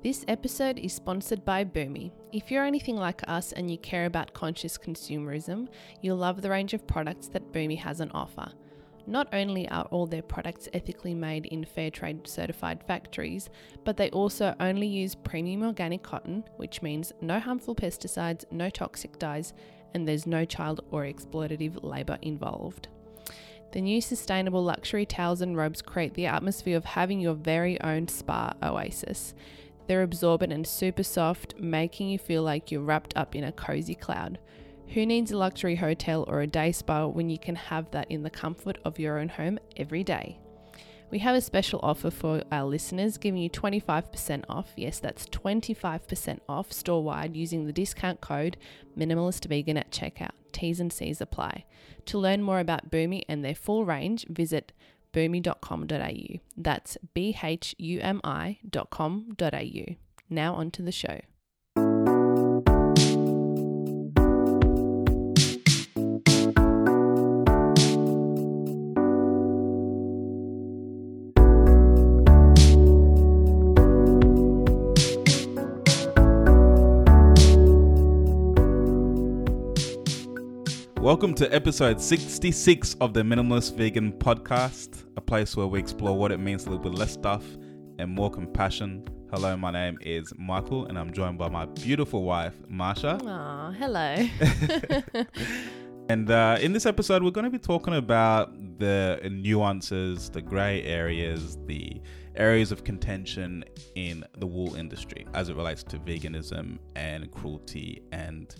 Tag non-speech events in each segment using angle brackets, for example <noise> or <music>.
This episode is sponsored by Bhumi. If you're anything like us and you care about conscious consumerism, you'll love the range of products that Bhumi has on offer. Not only are all their products ethically made in fair trade certified factories, but they also only use premium organic cotton, which means no harmful pesticides, no toxic dyes, and there's no child or exploitative labour involved. The new sustainable luxury towels and robes create the atmosphere of having your very own spa oasis. They're absorbent and super soft, making you feel like you're wrapped up in a cozy cloud. Who needs a luxury hotel or a day spa when you can have that in the comfort of your own home every day? We have a special offer for our listeners, giving you 25% off. Yes, that's 25% off store wide using the discount code Minimalist Vegan at checkout. T's and C's apply. To learn more about Bhumi and their full range, visit bhumi.com.au. That's B H U M I.com.au. Now on to the show. Welcome to episode 66 of the Minimalist Vegan Podcast, a place where we explore what it means to live with less stuff and more compassion. Hello, my name is Michael, and I'm joined by my beautiful wife, Marsha. Aw, hello. <laughs> And uh, in this episode, we're going to be talking about the nuances, the grey areas, the areas of contention in the wool industry as it relates to veganism and cruelty and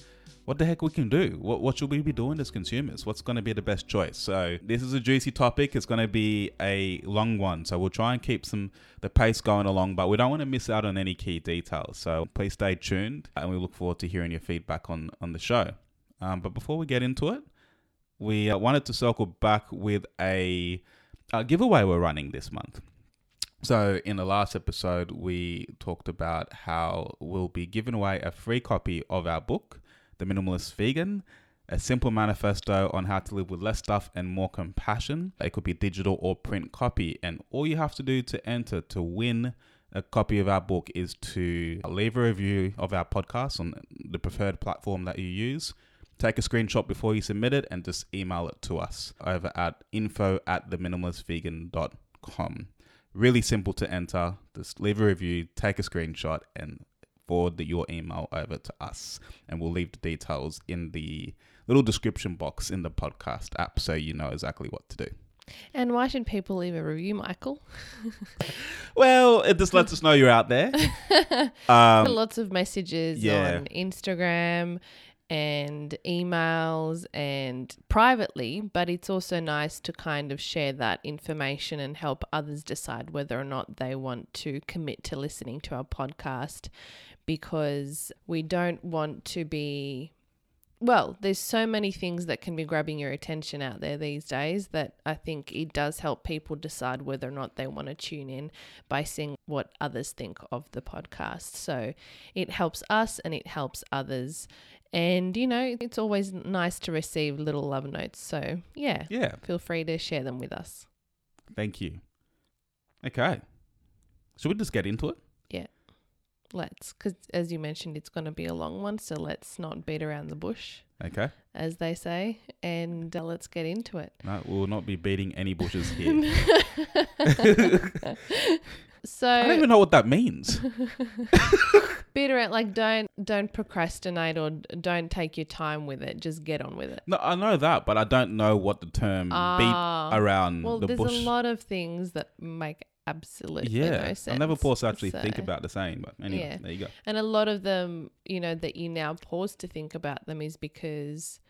what the heck we can do. What, what should we be doing as consumers? What's going to be the best choice? So this is a juicy topic. It's going to be a long one. So we'll try and keep some the pace going along, but we don't want to miss out on any key details. So please stay tuned, and we look forward to hearing your feedback on on the show. Um, but before we get into it, we uh, wanted to circle back with a, a giveaway we're running this month. So, in the last episode, we talked about how we'll be giving away a free copy of our book, The Minimalist Vegan, a simple manifesto on how to live with less stuff and more compassion. It could be digital or print copy. And all you have to do to enter to win a copy of our book is to leave a review of our podcast on the preferred platform that you use. Take a screenshot before you submit it and just email it to us over at info at theminimalistvegan.com. Really simple to enter. Just leave a review, take a screenshot, and forward the, your email over to us. And we'll leave the details in the little description box in the podcast app so you know exactly what to do. and why should people leave a review, Michael? <laughs> Well, it just lets us know you're out there. <laughs> Um, lots of messages yeah. on Instagram and emails and privately, but it's also nice to kind of share that information and help others decide whether or not they want to commit to listening to our podcast because we don't want to be well, there's so many things that can be grabbing your attention out there these days that I think it does help people decide whether or not they want to tune in by seeing what others think of the podcast. So it helps us and it helps others. And, you know, it's always nice to receive little love notes. So, yeah, yeah, feel free to share them with us. thank you. Okay. Should we just get into it? Let's, because as you mentioned, it's going to be a long one. So let's not beat around the bush, Okay. as they say, and uh, let's get into it. No, we will not be beating any bushes <laughs> here. <laughs> <laughs> so I don't even know what that means. beat around like don't don't procrastinate or don't take your time with it just get on with it No, I know that, but I don't know what the term Ah. beat around well the there's bush. a lot of things that make absolutely yeah, no sense I never pause to actually think about the saying, but anyway, Yeah. there you go. and a lot of them you know that you now pause to think about them is because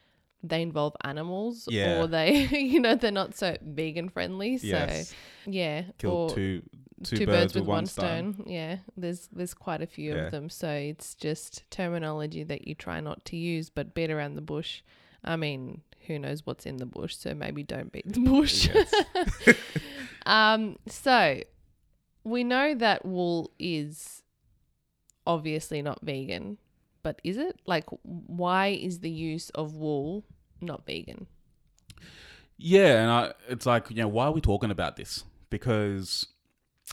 they involve animals Yeah. or they <laughs> you know they're not so vegan friendly so yes, yeah kill or two, two birds, with one stone. Yeah, there's there's quite a few Yeah. of them. So it's just terminology that you try not to use, but beat around the bush. I mean, who knows what's in the bush? So maybe don't beat the <laughs> bush. Yes. <laughs> um. So we know that wool is obviously not vegan, but is it? Like, why is the use of wool not vegan? Yeah, and I, it's like, you know, why are we talking about this? Because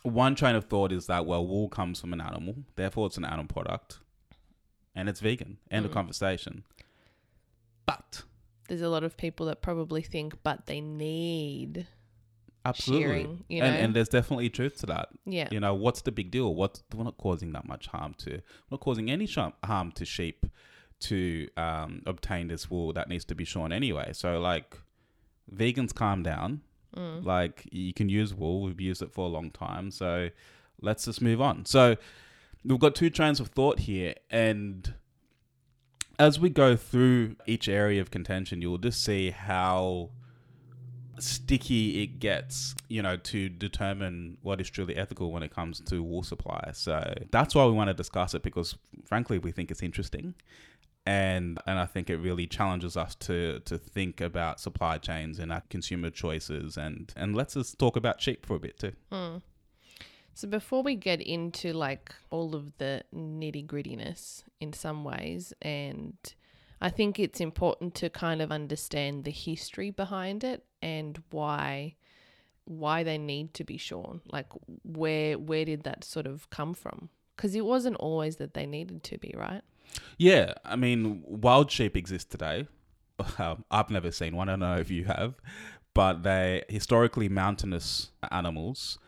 one train of thought is that well, wool comes from an animal, therefore it's an animal product, and it's vegan. End of Mm. conversation. But There's a lot of people that probably think, but they need absolutely, you know? and, and there's definitely truth to that. yeah. You know, what's the big deal? What we're not causing that much harm to, we're not causing any sh- harm to sheep to um, obtain this wool that needs to be shorn anyway. So like, vegans, calm down. Mm. Like you can use wool. We've used it for a long time. So let's just move on. So we've got two trains of thought here, and as we go through each area of contention, you'll just see how sticky it gets, you know, to determine what is truly ethical when it comes to wool supply. So that's why we want to discuss it because frankly we think it's interesting. And and I think it really challenges us to to think about supply chains and our consumer choices and and let's just talk about sheep for a bit too. Mm. So before we get into like all of the nitty grittiness in some ways, and I think it's important to kind of understand the history behind it and why why they need to be shorn. Like where where did that sort of come from? Because it wasn't always that they needed to be, right? Yeah, I mean, wild sheep exist today. <laughs> Um, I've never seen one. I don't know if you have, but they historically mountainous animals,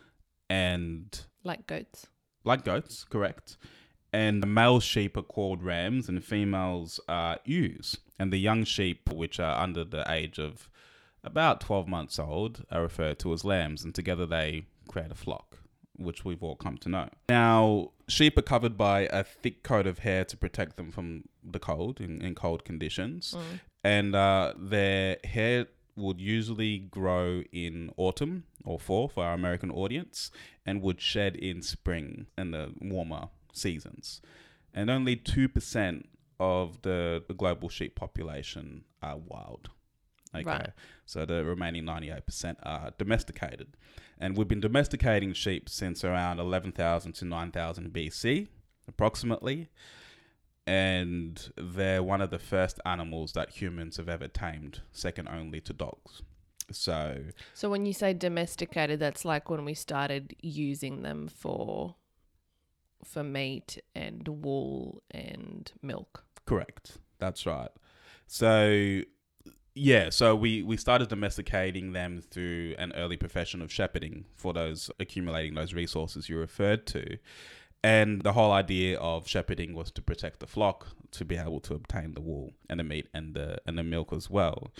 and Like goats. like goats, correct. And the male sheep are called rams, and females are ewes. And the young sheep, which are under the age of about twelve months old, are referred to as lambs, and together they create a flock, which we've all come to know. Now, sheep are covered by a thick coat of hair to protect them from the cold in, in cold conditions, Mm. and uh, their hair would usually grow in autumn or fall for our American audience, and would shed in spring and the warmer seasons. And only two percent of the, the global sheep population are wild. Okay. Right. So the remaining 98% are domesticated. And we've been domesticating sheep since around 11,000 to 9,000 BC, approximately. And they're one of the first animals that humans have ever tamed, second only to dogs. So, So when you say domesticated, that's like when we started using them for for meat and wool and milk. correct. That's right. So, yeah, so we, we started domesticating them through an early profession of shepherding for those accumulating those resources you referred to. And the whole idea of shepherding was to protect the flock, to be able to obtain the wool and the meat and the and the milk as well.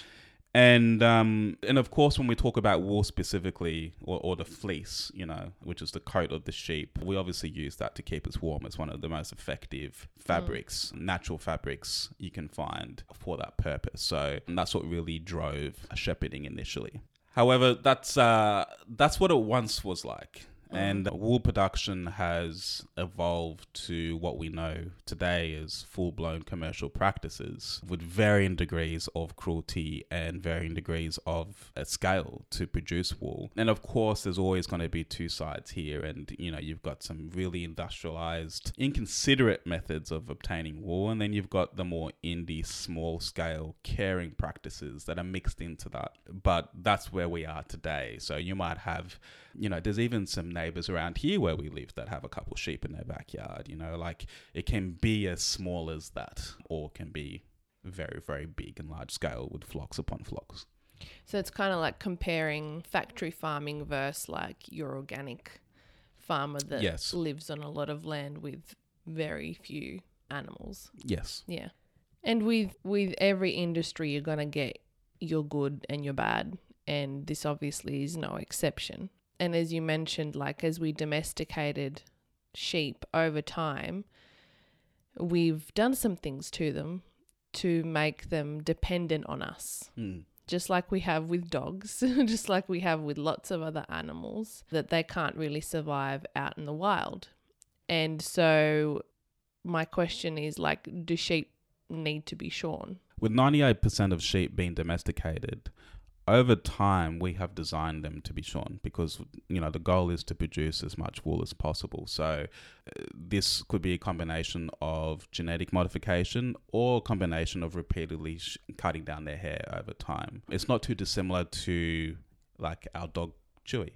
And um, and of course, when we talk about wool specifically, or, or the fleece, you know, which is the coat of the sheep, we obviously use that to keep us warm. It's one of the most effective fabrics, natural fabrics you can find for that purpose. So that's what really drove shepherding initially. However, that's uh, that's what it once was like. And wool production has evolved to what we know today as full blown commercial practices with varying degrees of cruelty and varying degrees of uh, scale to produce wool. And of course, there's always going to be two sides here. And, you know, you've got some really industrialized, inconsiderate methods of obtaining wool. And then you've got the more indie, small scale caring practices that are mixed into that. But that's where we are today. So you might have you know, there's even some neighbors around here where we live that have a couple sheep in their backyard. You know, like it can be as small as that, or can be very, very big and large scale with flocks upon flocks. So it's kind of like comparing factory farming versus like your organic farmer that Yes. lives on a lot of land with very few animals. Yes. Yeah. And with with every industry you're going to get your good and your bad and this obviously is no exception. And as you mentioned like as we domesticated sheep over time we've done some things to them to make them dependent on us Mm. just like we have with dogs, <laughs> just like we have with lots of other animals, that they can't really survive out in the wild. And so, my question is like, do sheep need to be shorn? With 98% of sheep being domesticated, over time we have designed them to be shorn because you know the goal is to produce as much wool as possible. So uh, this could be a combination of genetic modification or a combination of repeatedly sh- cutting down their hair over time. It's not too dissimilar to like our dog chewy.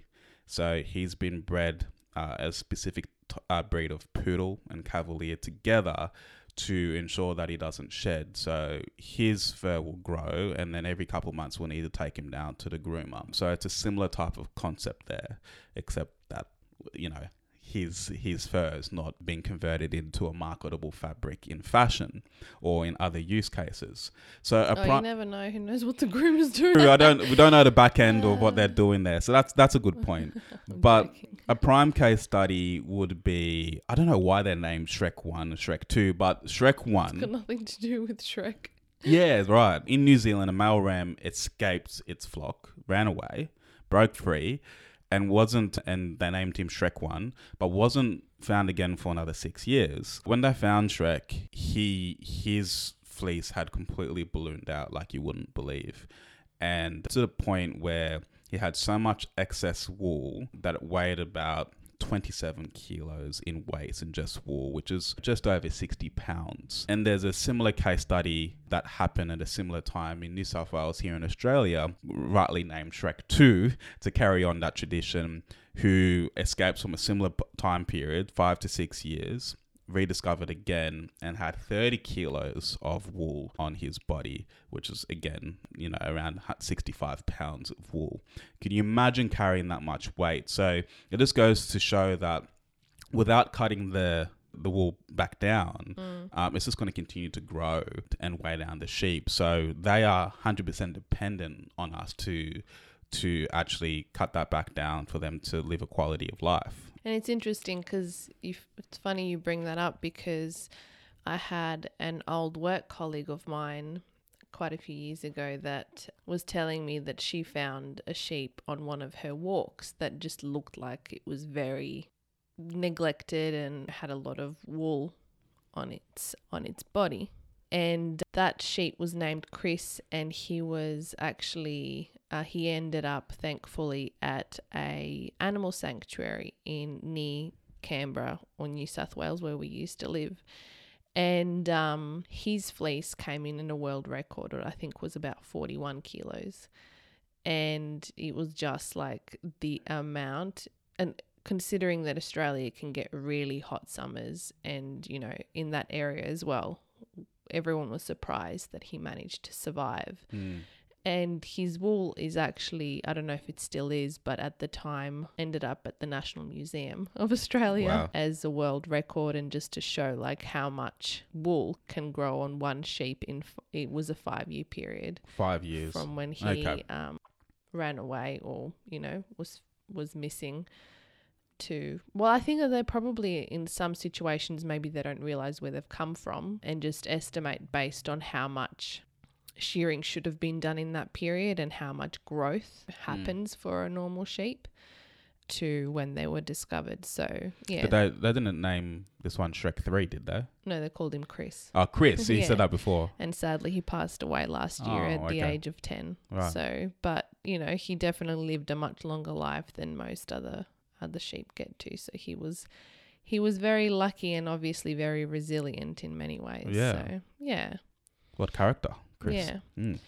So he's been bred uh, a specific t- uh, breed of poodle and cavalier together to ensure that he doesn't shed. So his fur will grow, and then every couple months we'll need to take him down to the groomer. So it's a similar type of concept there, except that you know his his fur is not being converted into a marketable fabric in fashion or in other use cases. So a oh, pri- you never know. Who knows what the groomers do? True, I don't we don't know the back end or what they're doing there. So that's that's a good point. <laughs> But joking. a prime case study would be I don't know why they're named Shrek 1 Shrek 2, but Shrek one got nothing to do with Shrek. Yeah, right. In New Zealand a male ram escaped its flock, ran away, broke free and wasn't and they named him Shrek 1, but wasn't found again for another 6 years. When they found Shrek, he his fleece had completely ballooned out like you wouldn't believe. And to the point where he had so much excess wool that it weighed about 27 kilos in weight in just wool, which is just over 60 pounds. And there's a similar case study that happened at a similar time in New South Wales here in Australia, rightly named Shrek 2, to carry on that tradition, who escapes from a similar time period, five to six years. Rediscovered again and had 30 kilos of wool on his body, which is again, you know, around 65 pounds of wool. Can you imagine carrying that much weight? So it just goes to show that without cutting the the wool back down, um, it's just going to continue to grow and weigh down the sheep. So they are 100% dependent on us to to actually cut that back down for them to live a quality of life. And it's interesting because it's funny you bring that up because I had an old work colleague of mine quite a few years ago that was telling me that she found a sheep on one of her walks that just looked like it was very neglected and had a lot of wool on its on its body. And that sheep was named Chris and he was actually uh, he ended up thankfully at a animal sanctuary in near Canberra or New South Wales where we used to live. And um, his fleece came in in a world record or I think was about 41 kilos. And it was just like the amount and considering that Australia can get really hot summers and you know in that area as well everyone was surprised that he managed to survive and his wool is actually I don't know if it still is, but at the time ended up at the National Museum <laughs> of Australia Wow. as a world record, and just to show like how much wool can grow on one sheep in f- it was a five year period Five years. from when he Okay. um, ran away or you know was was missing to well i think that they're probably in some situations maybe they don't realize where they've come from and just estimate based on how much shearing should have been done in that period and how much growth hmm. happens for a normal sheep to when they were discovered so yeah But they, they didn't name this one Shrek 3, did they? no they called him chris Oh, Chris. You <laughs> Yeah. said that before. and sadly he passed away last year Oh, at the age of 10 Right. so but you know he definitely lived a much longer life than most other other sheep get to so he was he was very lucky and obviously very resilient in many ways Yeah. so yeah What character? Chris. yeah Mm.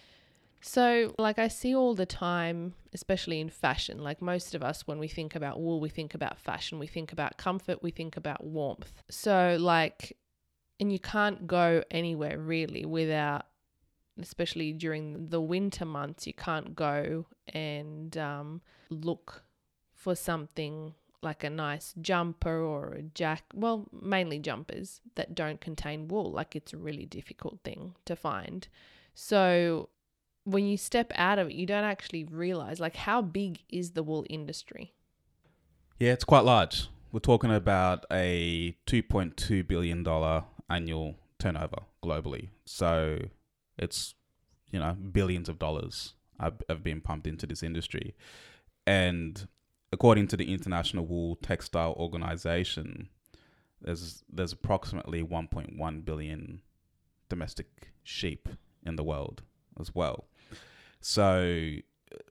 so, like, I see all the time, especially in fashion, like most of us, when we think about wool, we think about fashion, we think about comfort, we think about warmth. So, like, and you can't go anywhere really without, especially during the winter months, you can't go and um, look for something like a nice jumper or a jack well mainly jumpers that don't contain wool like it's a really difficult thing to find so when you step out of it, you don't actually realize like how big is the wool industry. Yeah, it's quite large. We're talking about a $2.2 billion annual turnover globally. So it's, you know, billions of dollars have, have been pumped into this industry. And according to the International Wool Textile Organization, there's there's approximately 1.1 billion domestic sheep in the world as well. So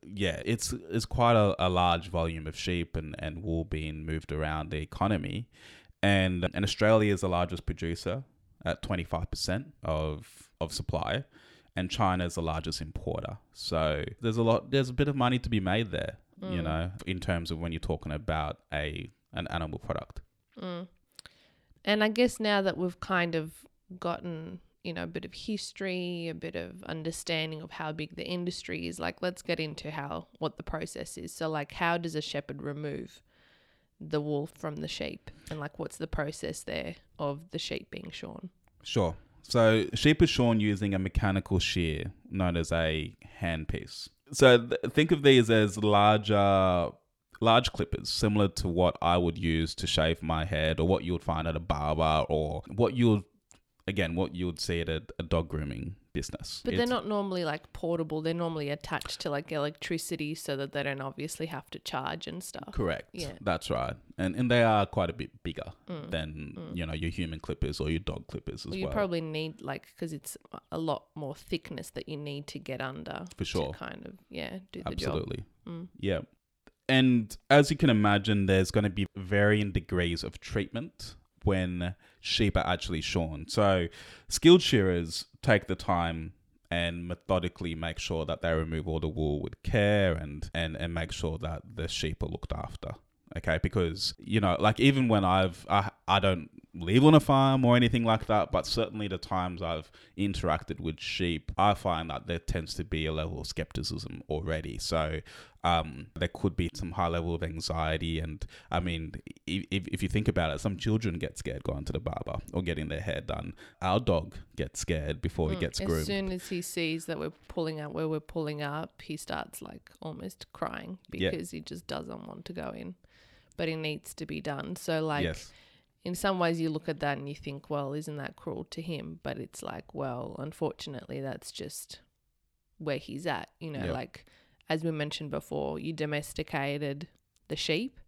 yeah, it's it's quite a, a large volume of sheep and, and wool being moved around the economy. And and Australia is the largest producer at 25% of of supply and China is the largest importer. So there's a lot there's a bit of money to be made there, you know, in terms of when you're talking about a an animal product. Mm. And I guess now that we've kind of gotten, you know, a bit of history, a bit of understanding of how big the industry is, like let's get into how what the process is. So like how does a shepherd remove the wolf from the sheep? And like what's the process there of the sheep being shorn? Sure. So sheep are shorn using a mechanical shear known as a handpiece. So th- think of these as larger large clippers similar to what I would use to shave my head or what you would find at a barber or what you would again what you would see at a, a dog grooming business. But It's- they're not normally like portable. They're normally attached to like electricity so that they don't obviously have to charge and stuff. Correct. Yeah. That's right. And and they are quite a bit bigger Mm. than, you know, your human clippers or your dog clippers as Well, well. you probably need like because it's a lot more thickness that you need to get under For sure. to kind of yeah do the Absolutely. job. Mm. Yeah. And as you can imagine, there's going to be varying degrees of treatment when sheep are actually shorn. So, skilled shearers take the time and methodically make sure that they remove all the wool with care and, and, and make sure that the sheep are looked after. Okay, because you know, like even when I've I, I don't live on a farm or anything like that, but certainly the times I've interacted with sheep, I find that there tends to be a level of skepticism already. So um, there could be some high level of anxiety, and I mean, if, if you think about it, some children get scared going to the barber or getting their hair done. Our dog gets scared before he gets groomed as soon as he sees that we're pulling up where we're pulling up, he starts like almost crying Yeah. because he just doesn't want to go in, but it needs to be done. So like yes, in some ways you look at that and you think, well, isn't that cruel to him? But it's like, well, unfortunately, that's just where he's at. You know, Yeah. like as we mentioned before, you domesticated the sheep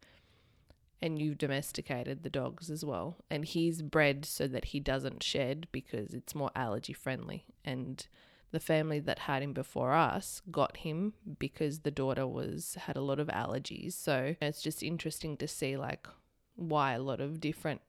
and you've domesticated the dogs as well. And he's bred so that he doesn't shed because it's more allergy friendly. And the family that had him before us got him because the daughter was had a lot of allergies. So it's just interesting to see like why a lot of different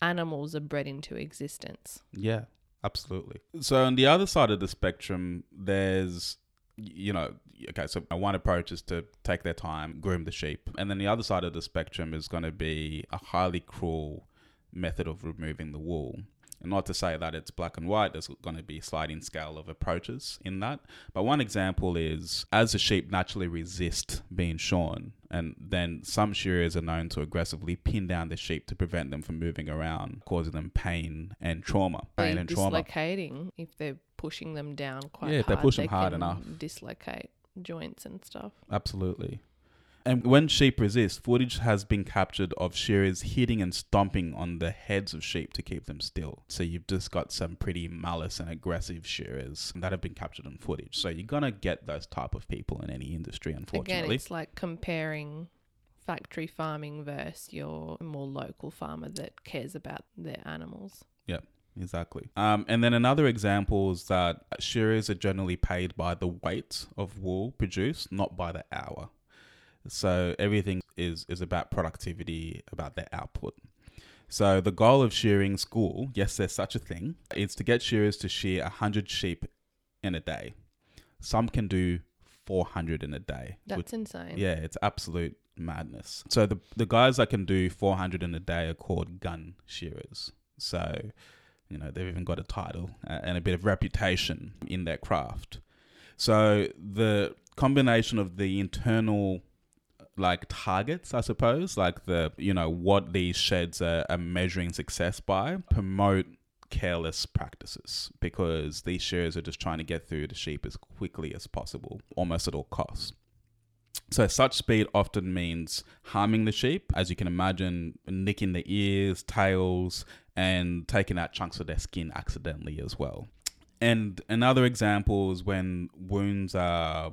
animals are bred into existence. Yeah, absolutely. So on the other side of the spectrum, there's you know, okay, so one approach is to take their time, groom the sheep. And then the other side of the spectrum is going to be a highly cruel method of removing the wool. And not to say that it's black and white, there's going to be a sliding scale of approaches in that. But one example is as the sheep naturally resist being shorn, and then some shearers are known to aggressively pin down the sheep to prevent them from moving around, causing them pain and trauma. Pain They're and trauma. dislocating if they're pushing them down quite Yeah, if they push them hard enough. Dislocate joints and stuff. Absolutely. And when sheep resist, footage has been captured of shearers hitting and stomping on the heads of sheep to keep them still. So you've just got some pretty malice and aggressive shearers that have been captured on footage. So you're gonna get those type of people in any industry, unfortunately. Again, it's like comparing factory farming versus your more local farmer that cares about their animals. Yeah. Exactly. Um, and then another example is that shearers are generally paid by the weight of wool produced, not by the hour. So everything is, is about productivity, about their output. So the goal of shearing school, yes, there's such a thing, is to get shearers to shear 100 sheep in a day. Some can do 400 in a day. which- That's insane. yeah, it's absolute madness. So the the guys that can do 400 in a day are called gun shearers. So, you know, they've even got a title uh, and a bit of reputation in their craft. So the combination of the internal like targets, I suppose, like the you know what these sheds are, are measuring success by, promote careless practices because these shearers are just trying to get through the sheep as quickly as possible, almost at all costs. So, such speed often means harming the sheep, as you can imagine, nicking the ears, tails, and taking out chunks of their skin accidentally as well. And another example is when wounds are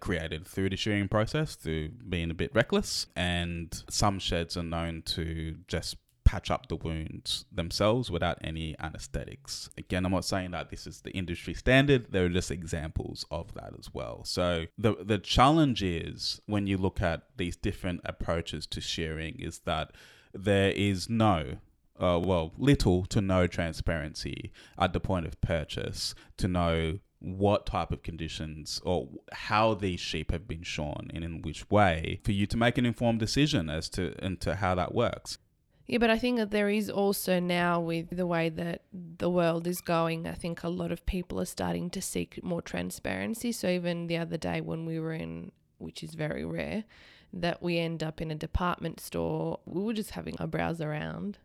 created through the shearing process, through being a bit reckless, and some sheds are known to just patch up the wounds themselves without any anesthetics. Again, I'm not saying that this is the industry standard. There are just examples of that as well. So the the challenge is when you look at these different approaches to shearing is that there is no uh, well, little to no transparency at the point of purchase to know what type of conditions or how these sheep have been shorn and in which way for you to make an informed decision as to into how that works. Yeah, but I think that there is also now with the way that the world is going, I think a lot of people are starting to seek more transparency. So even the other day when we were in, which is very rare, that we end up in a department store, we were just having a browse around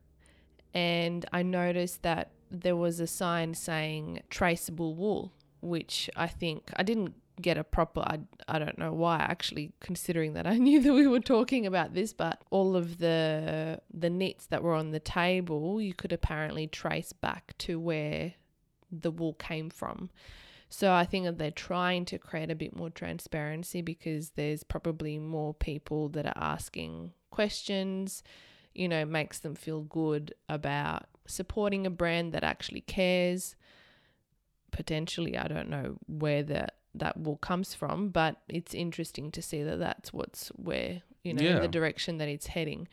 and I noticed that there was a sign saying traceable wool, which I think I didn't get a proper I, I don't know why actually considering that I <laughs> knew that we were talking about this but all of the the knits that were on the table you could apparently trace back to where the wool came from. So I think that they're trying to create a bit more transparency because there's probably more people that are asking questions you know makes them feel good about supporting a brand that actually cares potentially I don't know where that that will comes from, but it's interesting to see that that's what's where you know Yeah. the direction that it's heading.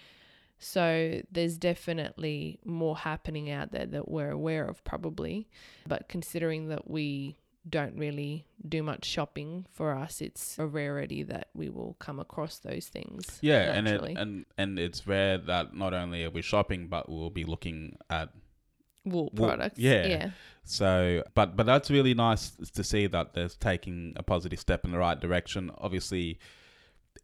So there's definitely more happening out there that we're aware of, probably. But considering that we don't really do much shopping for us, it's a rarity that we will come across those things. Yeah, and it, and and it's rare that not only are we shopping, but we'll be looking at wool wool- products. yeah. yeah, So, but but that's really nice to see that there's taking a positive step in the right direction. Obviously,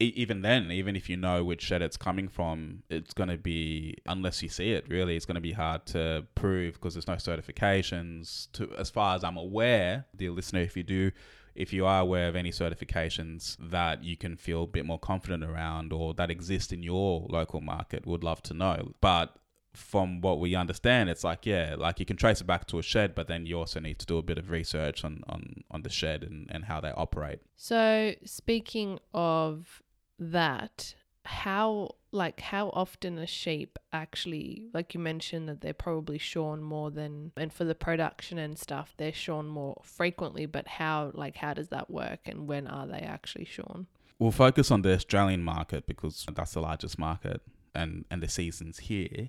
e- even then, even if you know which shed it's coming from, it's going to be unless you see it. Really, it's going to be hard to prove because there's no certifications. To as far as I'm aware, dear listener, if you do. If you are aware of any certifications that you can feel a bit more confident around or that exist in your local market, would love to know. But from what we understand, it's like yeah, like you can trace it back to a shed, but then you also need to do a bit of research on on, on the shed and, and how they operate. So speaking of that, how like how often a sheep actually like you mentioned that they're probably shorn more than and for the production and stuff they're shorn more frequently, but how like how does that work and when are they actually shorn? We'll focus on the Australian market because that's the largest market and and the seasons here.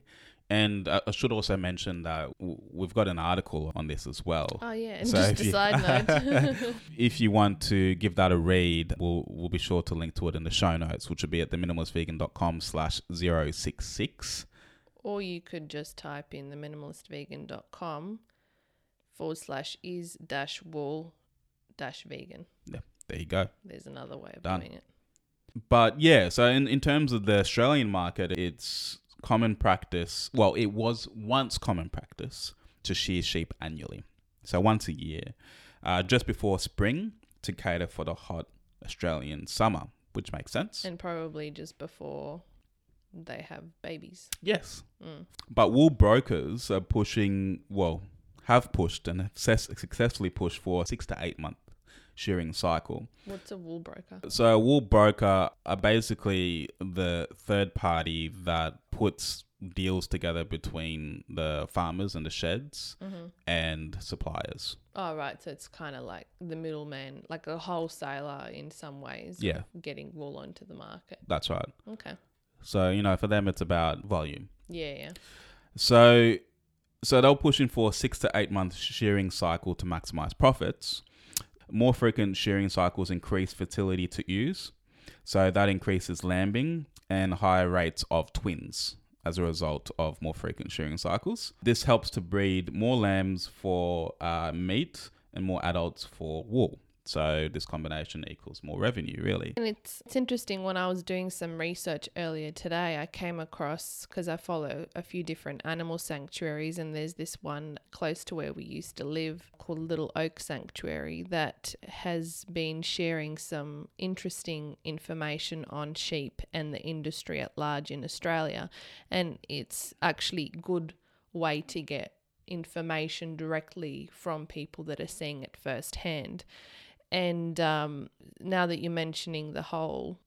And uh, I I should also mention that we've got an article on this as well. Oh yeah, and So just a you- side <laughs> note. <laughs> if you want to give that a read, we'll we'll be sure to link to it in the show notes, which will be at theminimalistvegan.com slash 066. or you could just type in the minimalistvegan.com forward slash is dash wool dash vegan. Yeah, there you go. There's another way of Done. doing it. But yeah, so in, in terms of the Australian market, it's common practice. Well, it was once common practice to shear sheep annually. So once a year, uh, just before spring to cater for the hot Australian summer, which makes sense. And probably just before they have babies. yes. Mm. But wool brokers are pushing, well, have pushed and have success- successfully pushed for six to eight month shearing cycle. What's a wool broker? So a wool broker are basically the third party that puts deals together between the farmers and the sheds Mm-hmm. and suppliers. Oh, right. So it's kind of like the middleman, like a wholesaler in some ways. Yeah. Getting wool onto the market. That's right. Okay. So, you know, for them it's about volume. Yeah, yeah. So so they're pushing for a six to eight month shearing cycle to maximize profits. More frequent shearing cycles increase fertility to ewes. So that increases lambing and higher rates of twins as a result of more frequent shearing cycles. This helps to breed more lambs for uh, meat and more adults for wool. So this combination equals more revenue, really. And it's it's interesting when I was doing some research earlier today, I came across because I follow a few different animal sanctuaries, and there's this one close to where we used to live called Little Oak Sanctuary that has been sharing some interesting information on sheep and the industry at large in Australia, and it's actually good way to get information directly from people that are seeing it firsthand. And um, now that you're mentioning the whole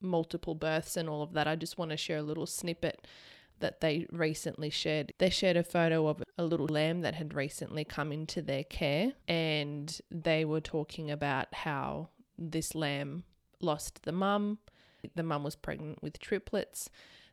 multiple births and all of that, I just want to share a little snippet that they recently shared. They shared a photo of a little lamb that had recently come into their care, and they were talking about how this lamb lost the mum. The mum was pregnant with triplets.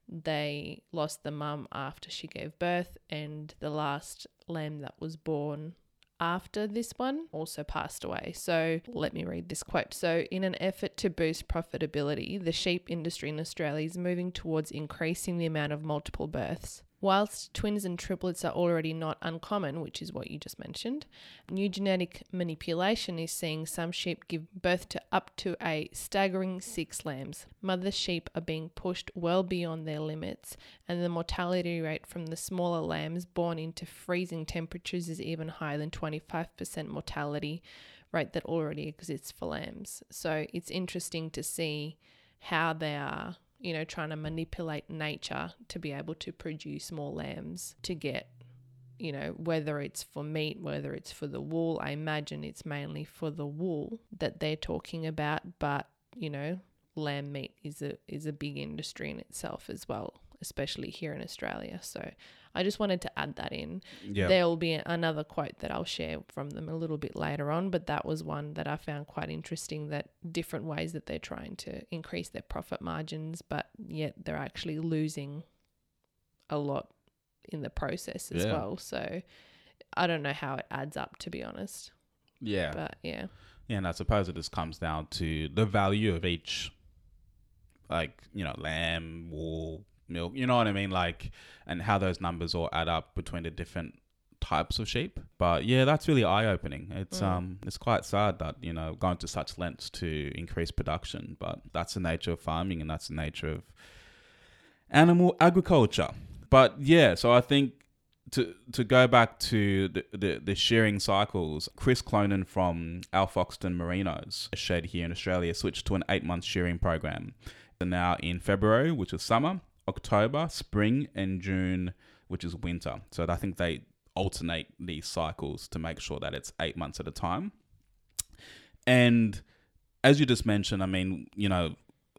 They lost the mum after she gave birth, and the last lamb that was born after this one also passed away. So let me read this quote. So, in an effort to boost profitability, the sheep industry in Australia is moving towards increasing the amount of multiple births. Whilst twins and triplets are already not uncommon, which is what you just mentioned, new genetic manipulation is seeing some sheep give birth to up to a staggering six lambs. Mother sheep are being pushed well beyond their limits, and the mortality rate from the smaller lambs born into freezing temperatures is even higher than 25% mortality rate that already exists for lambs. So it's interesting to see how they are you know, trying to manipulate nature to be able to produce more lambs to get, you know, whether it's for meat, whether it's for the wool. I imagine it's mainly for the wool that they're talking about, but, you know, lamb meat is a is a big industry in itself as well, especially here in Australia. So I just wanted to add that in. Yeah. There will be another quote that I'll share from them a little bit later on, but that was one that I found quite interesting that different ways that they're trying to increase their profit margins, but yet they're actually losing a lot in the process as Yeah. well. So I don't know how it adds up to be honest. Yeah. But yeah. Yeah, and I suppose it just comes down to the value of each, like you know, lamb, wool, milk. You know what I mean? Like, and how those numbers all add up between the different types of sheep. But yeah, that's really eye opening. It's Mm. um, it's quite sad that you know going to such lengths to increase production, but that's the nature of farming, and that's the nature of animal agriculture. But yeah, so I think to to go back to the, the, the shearing cycles, Chris Clonan from Alfoxton Merinos, a shed here in Australia, switched to an eight month shearing program. And now in February, which is summer, October, spring, and June, which is winter. So I think they alternate these cycles to make sure that it's eight months at a time. And as you just mentioned, I mean, you know,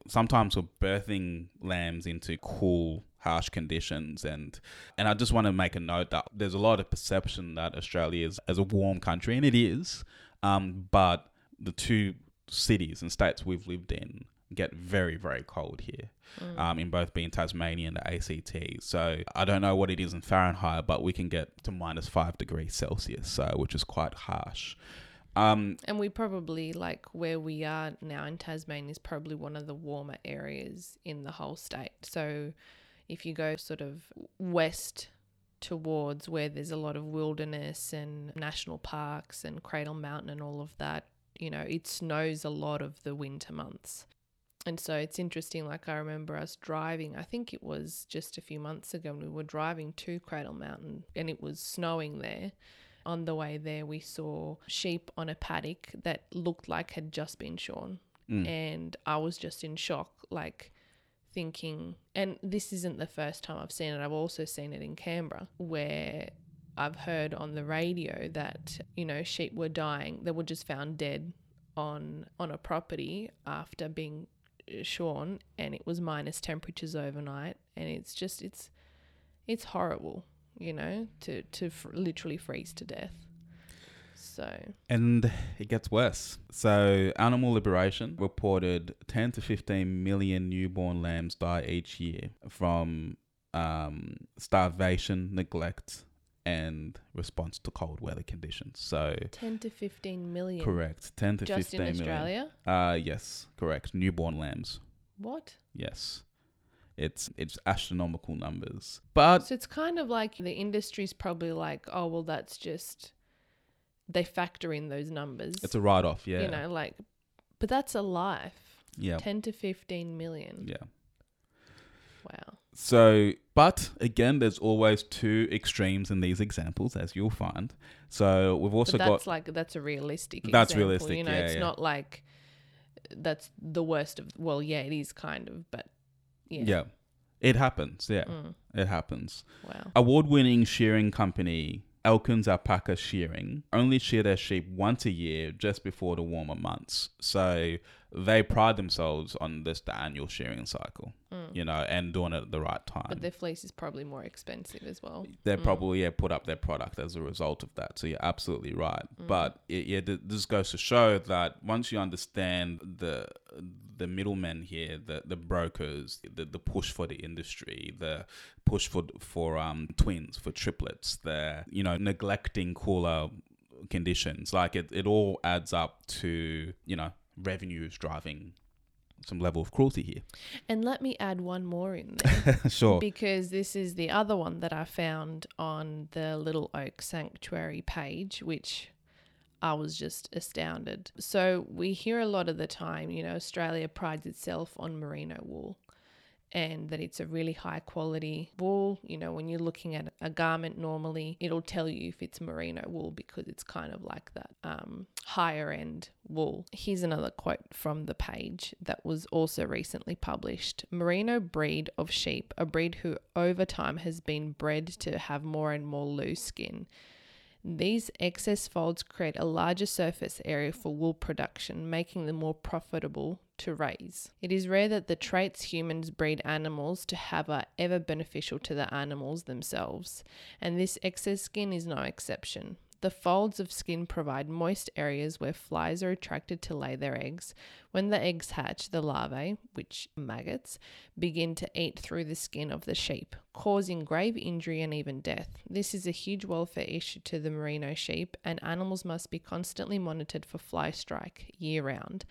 sometimes we're birthing lambs into cool, harsh conditions, and and I just want to make a note that there's a lot of perception that Australia is as a warm country, and it is, um, but the two cities and states we've lived in get very very cold here um, in both being Tasmania and the ACT. So I don't know what it is in Fahrenheit, but we can get to minus five degrees Celsius, so which is quite harsh. Um, And we probably like where we are now in Tasmania is probably one of the warmer areas in the whole state. So if you go sort of west towards where there's a lot of wilderness and national parks and Cradle Mountain and all of that, you know, it snows a lot of the winter months. And so it's interesting. Like, I remember us driving, I think it was just a few months ago, and we were driving to Cradle Mountain and it was snowing there. On the way there, we saw sheep on a paddock that looked like had just been shorn. mm, And I was just in shock, like thinking, and this isn't the first time I've seen it, I've also seen it in Canberra, where I've heard on the radio that, you know, sheep were dying. They were just found dead on on a property after being shorn and it was minus temperatures overnight and it's just it's it's horrible, you know, to to literally freeze to death. So, And it gets worse. So, Animal Liberation reported 10 to 15 million newborn lambs die each year from um, starvation, neglect, and response to cold weather conditions. So, 10 to 15 million correct. 10 to just 15 in million. Australia? Uh, yes, correct. Newborn lambs. What? Yes. It's it's astronomical numbers. But So it's kind of like the industry's probably like, oh, well, that's just, they factor in those numbers. it's a write off, yeah. You know, like, but that's a life. yeah. 10 to 15 million. Yeah. Wow. So, but again, there's always two extremes in these examples, as you'll find. So we've also But got that's like, that's a realistic That's example, realistic, You know, yeah, it's yeah. not like that's the worst of, well, yeah, it is kind of, but yeah. yeah. it happens. Yeah, Mm, it happens. wow. Award-winning shearing company Elkins Alpaca Shearing only shear their sheep once a year, just before the warmer months. So they pride themselves on this the annual shearing cycle, Mm. you know, and doing it at the right time. But their fleece is probably more expensive as well. they Mm. probably yeah put up their product as a result of that. So you're absolutely right. Mm. But it, yeah, th- this goes to show that once you understand the the middlemen here, the the brokers, the the push for the industry, the push for for um twins, for triplets, the you know neglecting cooler conditions. Like it, it all adds up to you know revenues driving some level of cruelty here. And let me add one more in there. <laughs> sure. Because this is the other one that I found on the Little Oak Sanctuary page, which I was just astounded. So we hear a lot of the time, you know, Australia prides itself on merino wool and that it's a really high quality wool. You know, when you're looking at a garment normally, it'll tell you if it's merino wool because it's kind of like that um, higher end wool. Here's another quote from the page that was also recently published Merino breed of sheep, a breed who over time has been bred to have more and more loose skin. These excess folds create a larger surface area for wool production, making them more profitable to raise. It is rare that the traits humans breed animals to have are ever beneficial to the animals themselves, and this excess skin is no exception. The folds of skin provide moist areas where flies are attracted to lay their eggs. When the eggs hatch, the larvae, which maggots, begin to eat through the skin of the sheep, causing grave injury and even death. This is a huge welfare issue to the merino sheep, and animals must be constantly monitored for fly strike year round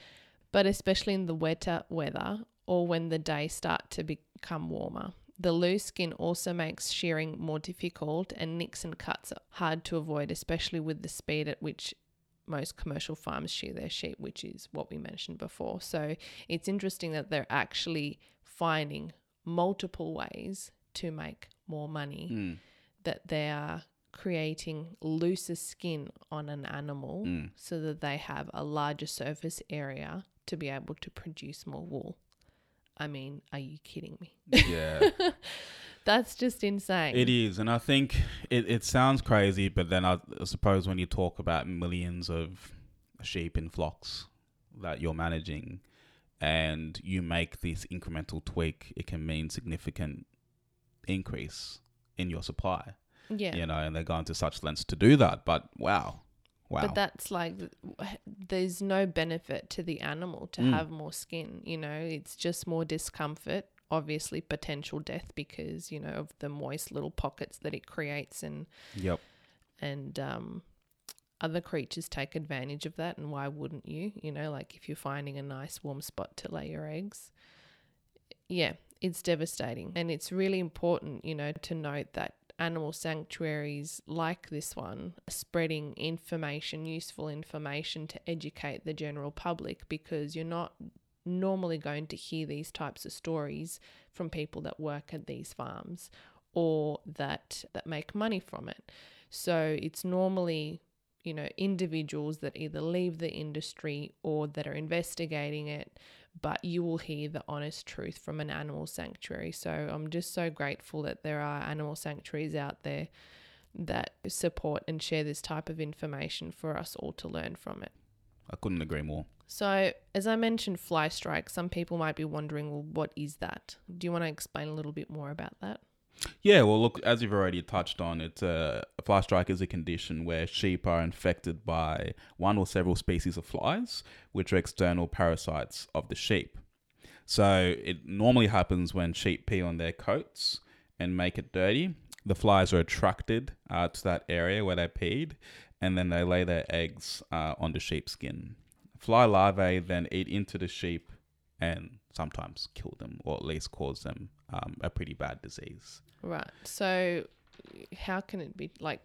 but especially in the wetter weather or when the days start to become warmer. The loose skin also makes shearing more difficult, and nicks and cuts are hard to avoid, especially with the speed at which most commercial farms shear their sheep, which is what we mentioned before. So it's interesting that they're actually finding multiple ways to make more money, Mm. that they are creating looser skin on an animal Mm. so that they have a larger surface area to be able to produce more wool. I mean, are you kidding me? Yeah. <laughs> That's just insane. It is, and I think it, it sounds crazy, but then I, I suppose when you talk about millions of sheep in flocks that you're managing, and you make this incremental tweak, it can mean significant increase in your supply. Yeah. You know, and they're going to such lengths to do that. But wow, wow, But that's like, there's no benefit to the animal to Mm. have more skin. You know, it's just more discomfort. Obviously, potential death because you know of the moist little pockets that it creates, and yep, and um, other creatures take advantage of that. And why wouldn't you? You know, like if you're finding a nice warm spot to lay your eggs, yeah, it's devastating. And it's really important, you know, to note that animal sanctuaries like this one spreading information, useful information to educate the general public because you're not normally going to hear these types of stories from people that work at these farms or that that make money from it. So it's normally you know individuals that either leave the industry or that are investigating it but you will hear the honest truth from an animal sanctuary. So i'm just so grateful that there are animal sanctuaries out there that support and share this type of information for us all to learn from it. I couldn't agree more. so as i mentioned fly strike some people might be wondering well what is that? Do you want to explain a little bit more about that Yeah, well, look, as you've already touched on, it's a, a fly strike is a condition where sheep are infected by one or several species of flies, which are external parasites of the sheep. So it normally happens when sheep pee on their coats and make it dirty. The flies are attracted uh, to that area where they peed, and then they lay their eggs uh, on the sheepskin. Fly larvae then eat into the sheep and sometimes kill them, or at least cause them um, a pretty bad disease. right. So how can it be like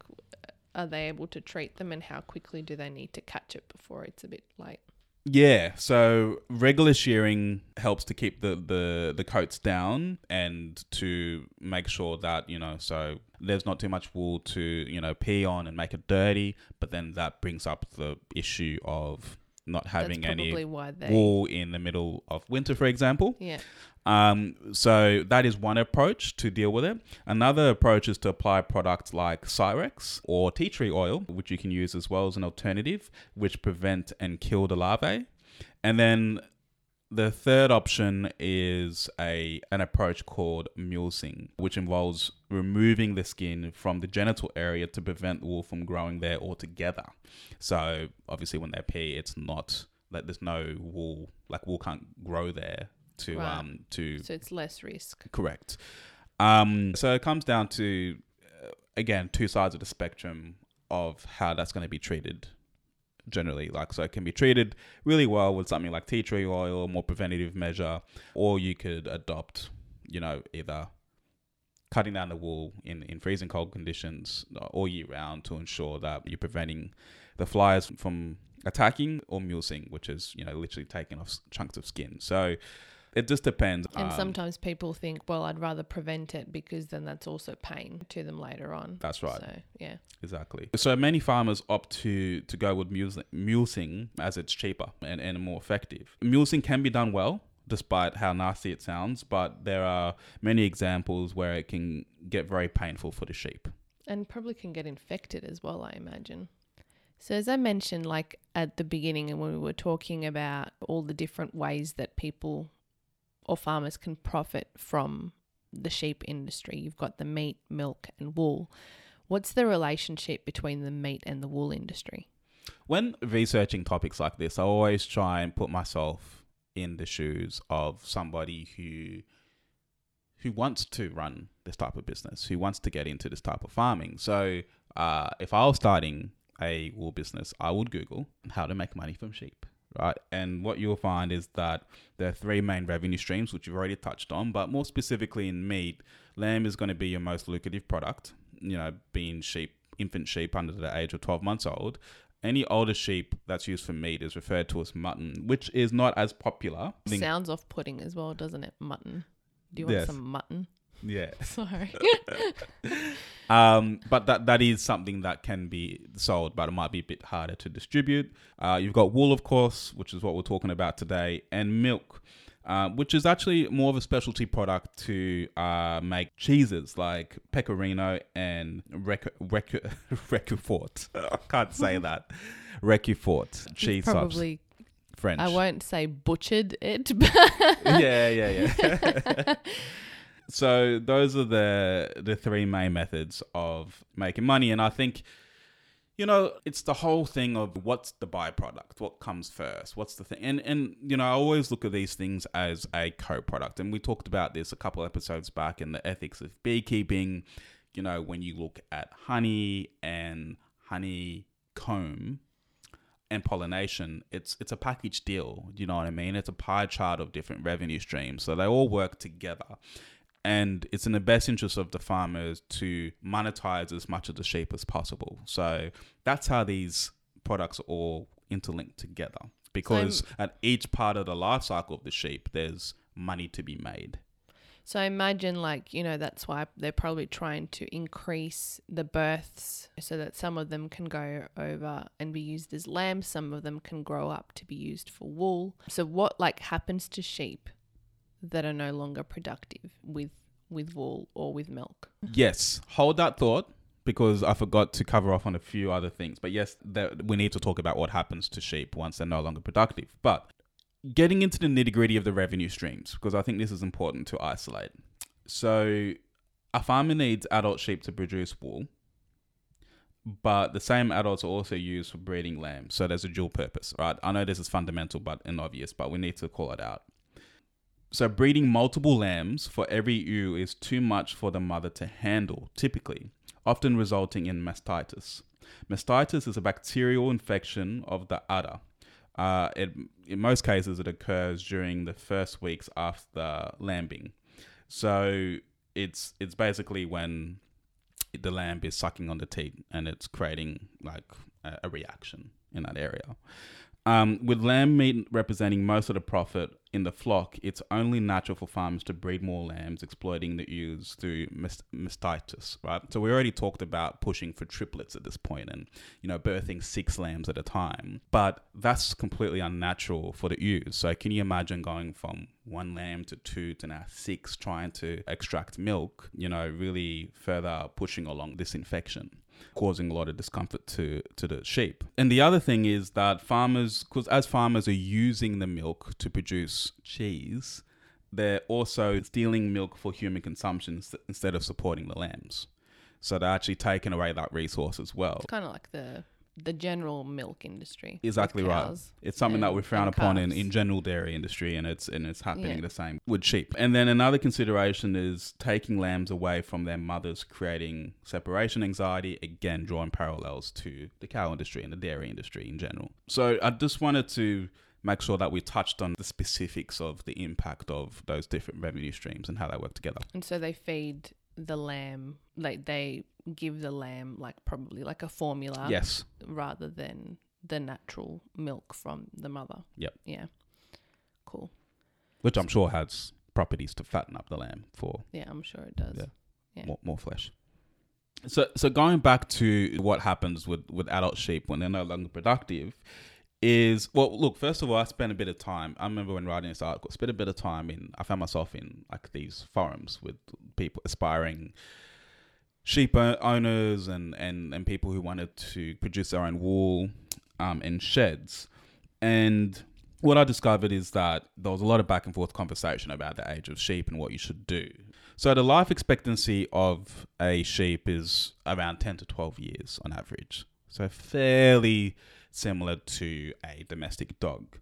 are they able to treat them and how quickly do they need to catch it before it's a bit late? Yeah, so regular shearing helps to keep the, the, the coats down and to make sure that, you know, so there's not too much wool to, you know, pee on and make it dirty, but then that brings up the issue of not having any wool in the middle of winter, for example. yeah Um, so that is one approach to deal with it. Another approach is to apply products like Cyrex or tea tree oil, which you can use as well as an alternative, which prevent and kill the larvae. And then the third option is a an approach called mulesing, which involves removing the skin from the genital area to prevent wool from growing there altogether. So obviously, when they pee, it's not like there's no wool, like wool can't grow there to Right. um to so it's less risk correct. Um, so it comes down to uh, again two sides of the spectrum of how that's going to be treated generally. Like, so it can be treated really well with something like tea tree oil, more preventative measure, or you could adopt, you know, either cutting down the wool in, in freezing cold conditions uh, all year round to ensure that you're preventing the flies from attacking or mulesing, which is, you know, literally taking off chunks of skin. So, it just depends. And Um, sometimes people think, well, I'd rather prevent it because then that's also pain to them later on. That's right. So, yeah. Exactly. So many farmers opt to to go with mulesing, mulesing as it's cheaper and, and more effective. Mulesing can be done well, despite how nasty it sounds, but there are many examples where it can get very painful for the sheep. And probably can get infected as well, I imagine. So, as I mentioned, like at the beginning, and when we were talking about all the different ways that people or farmers can profit from the sheep industry, you've got the meat, milk, and wool. What's the relationship between the meat and the wool industry? When researching topics like this, I always try and put myself in the shoes of somebody who who wants to run this type of business, who wants to get into this type of farming. So, uh, if I was starting a wool business, I would Google how to make money from sheep, right? And what you'll find is that there are three main revenue streams, which you've already touched on, but more specifically in meat, lamb is going to be your most lucrative product, you know, being sheep, infant sheep under the age of 12 months old. Any older sheep that's used for meat is referred to as mutton, which is not as popular. Sounds off putting as well, doesn't it? Mutton. Do you want Yes. some mutton? Yeah. <laughs> Sorry. <laughs> Um, but that that is something that can be sold, but it might be a bit harder to distribute. Uh, you've got wool, of course, which is what we're talking about today, and milk, uh, which is actually more of a specialty product to uh, make cheeses like pecorino and Rec- Rec- <laughs> Recufort. I can't say that. Recufort cheese subs. Probably, French. I won't say butchered it, but yeah, yeah, yeah. So those are the the three main methods of making money, and I think you know it's the whole thing of what's the byproduct, what comes first, what's the thing, and and you know I always look at these things as a co-product, and we talked about this a couple episodes back in the ethics of beekeeping. You know when you look at honey and honeycomb and pollination, it's it's a package deal. You know what I mean? It's a pie chart of different revenue streams, so they all work together. And it's in the best interest of the farmers to monetize as much of the sheep as possible. So that's how these products are all interlinked together. Because at each part of the life cycle of the sheep, there's money to be made. So I imagine, like, you know, that's why they're probably trying to increase the births so that some of them can go over and be used as lambs, some of them can grow up to be used for wool. So what like happens to sheep that are no longer productive with with wool or with milk? <laughs> Yes, hold that thought because I forgot to cover off on a few other things. But yes, we need to talk about what happens to sheep once they're no longer productive. But getting into the nitty gritty of the revenue streams, because I think this is important to isolate. So, a farmer needs adult sheep to produce wool, but the same adults are also used for breeding lambs. So, there's a dual purpose, right? I know this is fundamental but and obvious, but we need to call it out. So, breeding multiple lambs for every ewe is too much for the mother to handle, typically, often resulting in mastitis. Mastitis is a bacterial infection of the udder. Uh, it, in most cases, it occurs during the first weeks after lambing. So, it's it's basically when the lamb is sucking on the teat and it's creating like a, a reaction in that area. Um, with lamb meat representing most of the profit in the flock, it's only natural for farmers to breed more lambs, exploiting the ewes through mastitis, right? So we already talked about pushing for triplets at this point and, you know, birthing six lambs at a time. But that's completely unnatural for the ewes. So can you imagine going from one lamb to two to now six, trying to extract milk, you know, really further pushing along this infection? Causing a lot of discomfort to to the sheep. And the other thing is that farmers, because as farmers are using the milk to produce cheese, they're also stealing milk for human consumption instead of supporting the lambs. So they're actually taking away that resource as well. It's kind of like the the general milk industry. Exactly right. It's something that we frown upon in, in general dairy industry, and it's and it's happening Yeah. the same with sheep. And then another consideration is taking lambs away from their mothers, creating separation anxiety. Again, drawing parallels to the cow industry and the dairy industry in general. So I just wanted to make sure that we touched on the specifics of the impact of those different revenue streams and how they work together. And so they feed the lamb, like they give the lamb like probably like a formula yes, rather than the natural milk from the mother. Yep. Yeah. Cool. which I'm sure has properties to fatten up the lamb for Yeah, I'm sure it does. Yeah. Yeah. more, more flesh. So, so going back to what happens with, with adult sheep when they're no longer productive is well, look. First of all, I spent a bit of time. I remember when writing this article, spent a bit of time in. I found myself in like these forums with people aspiring sheep owners and and and people who wanted to produce their own wool um, in sheds, and what I discovered is that there was a lot of back and forth conversation about the age of sheep and what you should do. So the life expectancy of a sheep is around 10 to 12 years on average. So fairly similar to a domestic dog.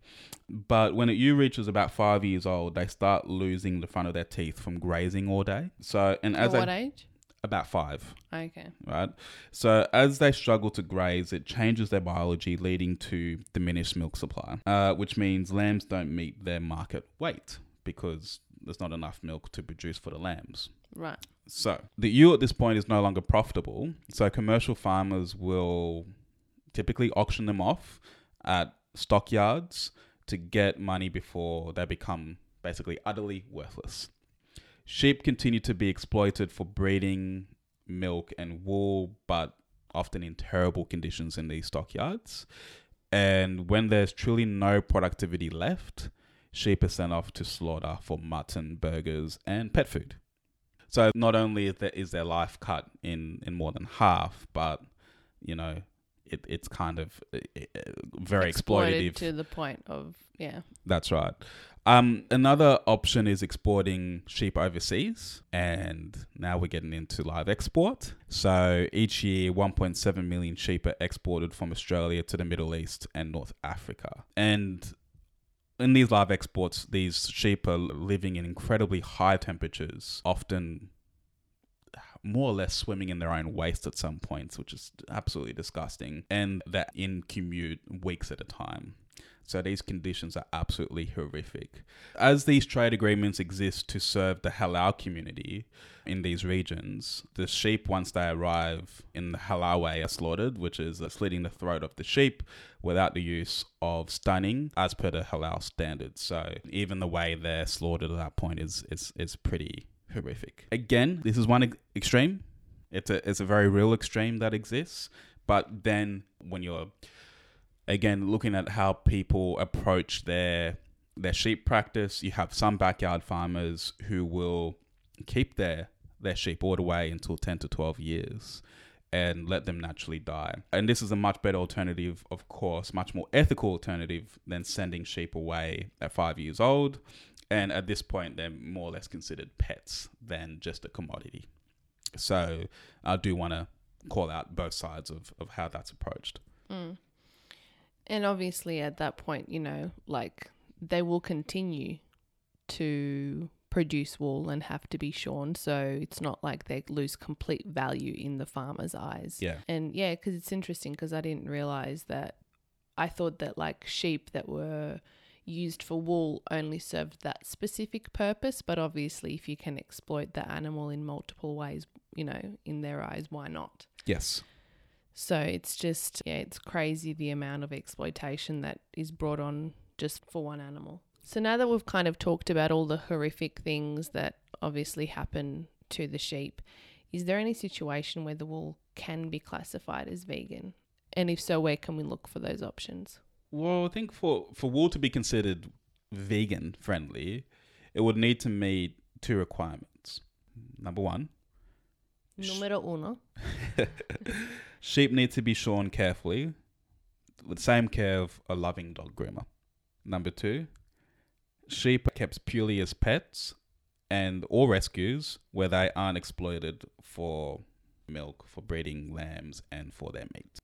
But when a ewe reaches about five years old, they start losing the front of their teeth from grazing all day. So, and At as what age? about five, Okay. right? So as they struggle to graze, it changes their biology, leading to diminished milk supply, uh, which means lambs don't meet their market weight because there's not enough milk to produce for the lambs. Right. So the ewe at this point is no longer profitable. So commercial farmers will typically auction them off at stockyards to get money before they become basically utterly worthless. Sheep continue to be exploited for breeding, milk, and wool, but often in terrible conditions in these stockyards. And when there's truly no productivity left, sheep are sent off to slaughter for mutton, burgers, and pet food. So not only is their, life cut in, in more than half, but you know, it, it's kind of uh, uh, very Exploited exploitative. to the point of yeah. That's right. Um, another option is exporting sheep overseas, and now we're getting into live export. So each year, 1.7 million sheep are exported from Australia to the Middle East and North Africa. And in these live exports, these sheep are living in incredibly high temperatures, often more or less swimming in their own waste at some points, which is absolutely disgusting. And that in commute weeks at a time. So these conditions are absolutely horrific. As these trade agreements exist to serve the halal community in these regions, the sheep, once they arrive in the halal way, are slaughtered, which is slitting the throat of the sheep without the use of stunning, as per the halal standards. So even the way they're slaughtered at that point is is, is pretty horrific. Again, this is one extreme. It's a it's a very real extreme that exists. But then when you're again looking at how people approach their their sheep practice you have some backyard farmers who will keep their their sheep all the way until 10 to 12 years and let them naturally die. And this is a much better alternative of course much more ethical alternative than sending sheep away at 5 years old and at this point they're more or less considered pets than just a commodity. So i do want to call out both sides of, of how that's approached. Mm. And obviously, at that point, you know, like they will continue to produce wool and have to be shorn. So it's not like they lose complete value in the farmer's eyes. yeah And yeah, because it's interesting because I didn't realize that. I thought that like sheep that were used for wool only served that specific purpose. But obviously, if you can exploit the animal in multiple ways, you know, in their eyes, why not? yes So it's just, yeah, it's crazy the amount of exploitation that is brought on just for one animal. So now that we've kind of talked about all the horrific things that obviously happen to the sheep, is there any situation where the wool can be classified as vegan? And if so, where can we look for those options? Well, I think for, for wool to be considered vegan friendly, it would need to meet two requirements. Number one, Numero uno. <laughs> sheep need to be shorn carefully with the same care of a loving dog groomer. Number two, sheep are kept purely as pets and or rescues where they aren't exploited for milk, for breeding lambs, and for their meat.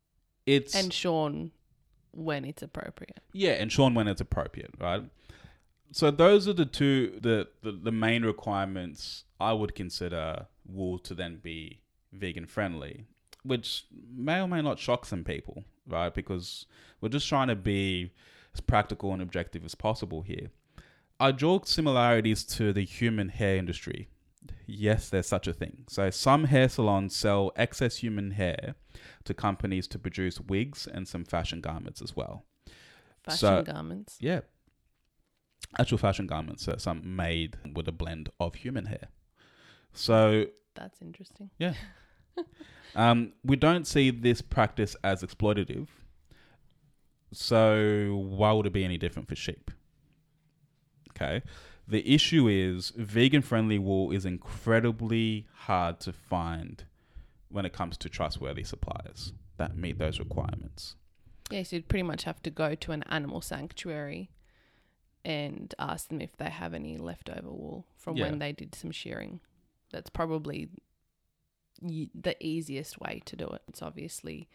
it's and shorn when it's appropriate. Yeah, and shorn when it's appropriate, right? So those are the two the, the, the main requirements I would consider wool to then be vegan friendly, which may or may not shock some people, right? Because we're just trying to be as practical and objective as possible here. I draw similarities to the human hair industry. Yes, there's such a thing. So some hair salons sell excess human hair to companies to produce wigs and some fashion garments as well. Fashion So- garments. Yeah. Actual fashion garments, so some made with a blend of human hair. So That's interesting. Yeah. <laughs> um, we don't see this practice as exploitative. So why would it be any different for sheep? Okay. The issue is vegan friendly wool is incredibly hard to find when it comes to trustworthy suppliers that meet those requirements. Yes, you'd pretty much have to go to an animal sanctuary and ask them if they have any leftover wool from Yeah. when they did some shearing. That's probably the easiest way to do it. It's obviously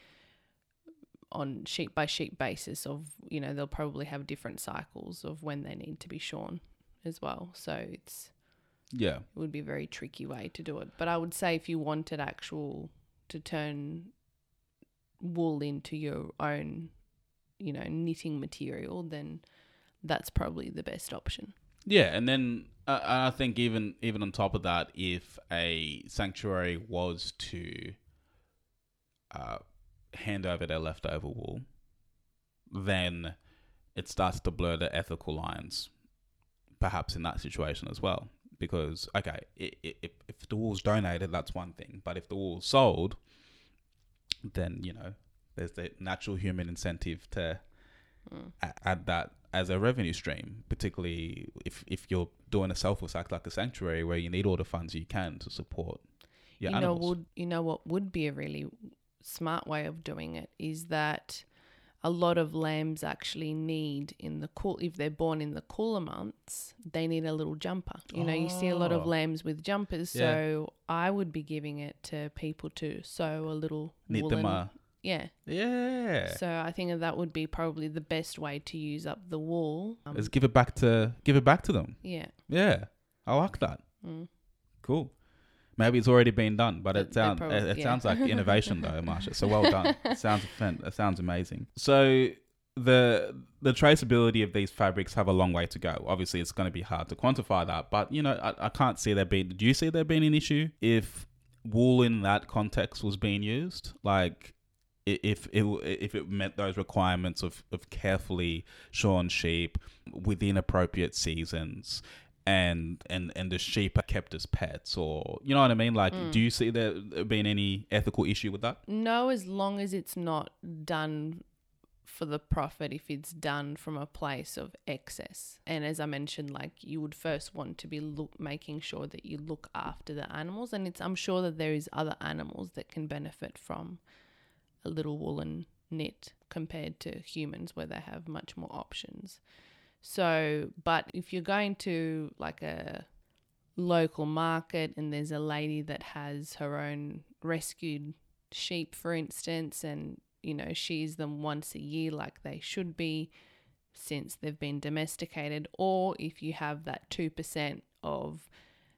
on sheep by sheep basis of, you know, they'll probably have different cycles of when they need to be shorn as well. So it's Yeah. it would be a very tricky way to do it. But I would say if you wanted actual to turn wool into your own, you know, knitting material, then that's probably the best option. Yeah, and then uh, I think even even on top of that, if a sanctuary was to uh, hand over their leftover wool, then it starts to blur the ethical lines, perhaps in that situation as well. Because okay, i- i- if if the wool's donated, that's one thing, but if the wool's sold, then you know there's the natural human incentive to Mm. a- add that as a revenue stream, particularly if, if you're doing a selfless act like a sanctuary where you need all the funds you can to support your you animals. know, would you know what would be a really smart way of doing it is that a lot of lambs actually need in the cool if they're born in the cooler months, they need a little jumper. You know, you see a lot of Oh. lambs with jumpers, Yeah. so I would be giving it to people to sew a little them woolen- a Yeah. yeah. So I think that would be probably the best way to use up the wool. Um, Let's give it back to give it back to them. yeah. Yeah, I like that. Mm. Cool. Maybe it's already been done, but it sounds it, it yeah. sounds like innovation though, <laughs> Marsha. So well done. It sounds it sounds amazing. So the the traceability of these fabrics have a long way to go. Obviously, it's going to be hard to quantify that, but you know, I, I can't see there being. Do you see there being an issue if wool in that context was being used? Like, if it if it met those requirements of of carefully shorn sheep within appropriate seasons. And, and and the sheep are kept as pets, or you know what I mean. Like, Mm. do you see there being any ethical issue with that? No, as long as it's not done for the profit, if it's done from a place of excess. And as I mentioned, like you would first want to be look making sure that you look after the animals, and it's I'm sure that there is other animals that can benefit from a little woolen knit compared to humans where they have much more options. So, but if you're going to like a local market and there's a lady that has her own rescued sheep, for instance, and you know, she's them once a year like they should be since they've been domesticated, or if you have that 2% of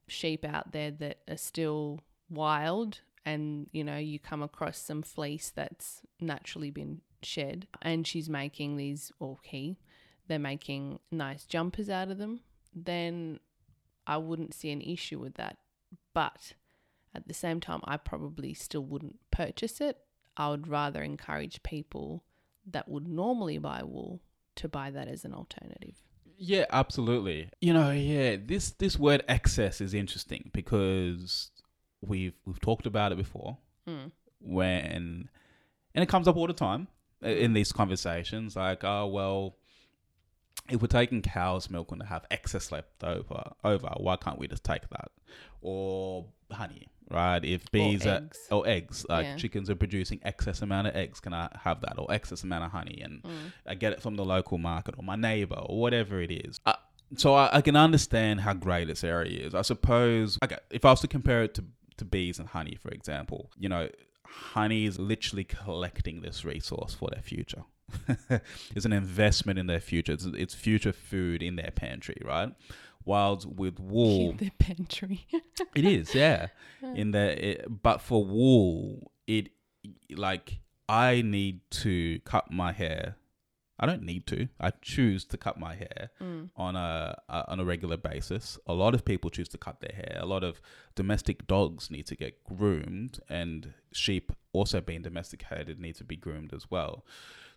sheep out there that are still wild and you know, you come across some fleece that's naturally been shed and she's making these, or he, they're making nice jumpers out of them, then I wouldn't see an issue with that. But at the same time, I probably still wouldn't purchase it. I would rather encourage people that would normally buy wool to buy that as an alternative. Yeah, absolutely. You know, yeah, this this word excess is interesting because we've we've talked about it before Mm. when and it comes up all the time uh, in these conversations like, oh well, if we're taking cow's milk and have excess left over, over, why can't we just take that? Or honey, right? If bees are eggs. or eggs, like Yeah. chickens are producing excess amount of eggs, can I have that? Or excess amount of honey and Mm. I get it from the local market or my neighbor or whatever it is. Uh, so I, I can understand how great this area is. I suppose, okay, if I was to compare it to, to bees and honey, for example, you know, honey is literally collecting this resource for their future. <laughs> it's an investment in their future. It's, it's future food in their pantry, right? Whilst with wool, In the pantry. <laughs> it is, yeah. In the it, but for wool, it like I need to cut my hair. I don't need to. I choose to cut my hair Mm. on a, a on a regular basis. A lot of people choose to cut their hair. A lot of domestic dogs need to get groomed, and sheep also being domesticated need to be groomed as well.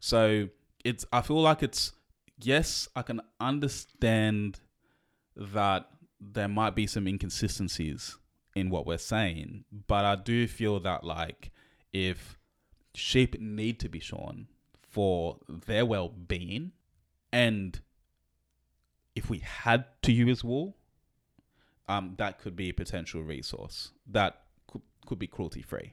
So it's. I feel like it's. Yes, I can understand that there might be some inconsistencies in what we're saying, but I do feel that like if sheep need to be shorn for their well-being. And if we had to use wool um, that could be a potential resource. That could, could be cruelty free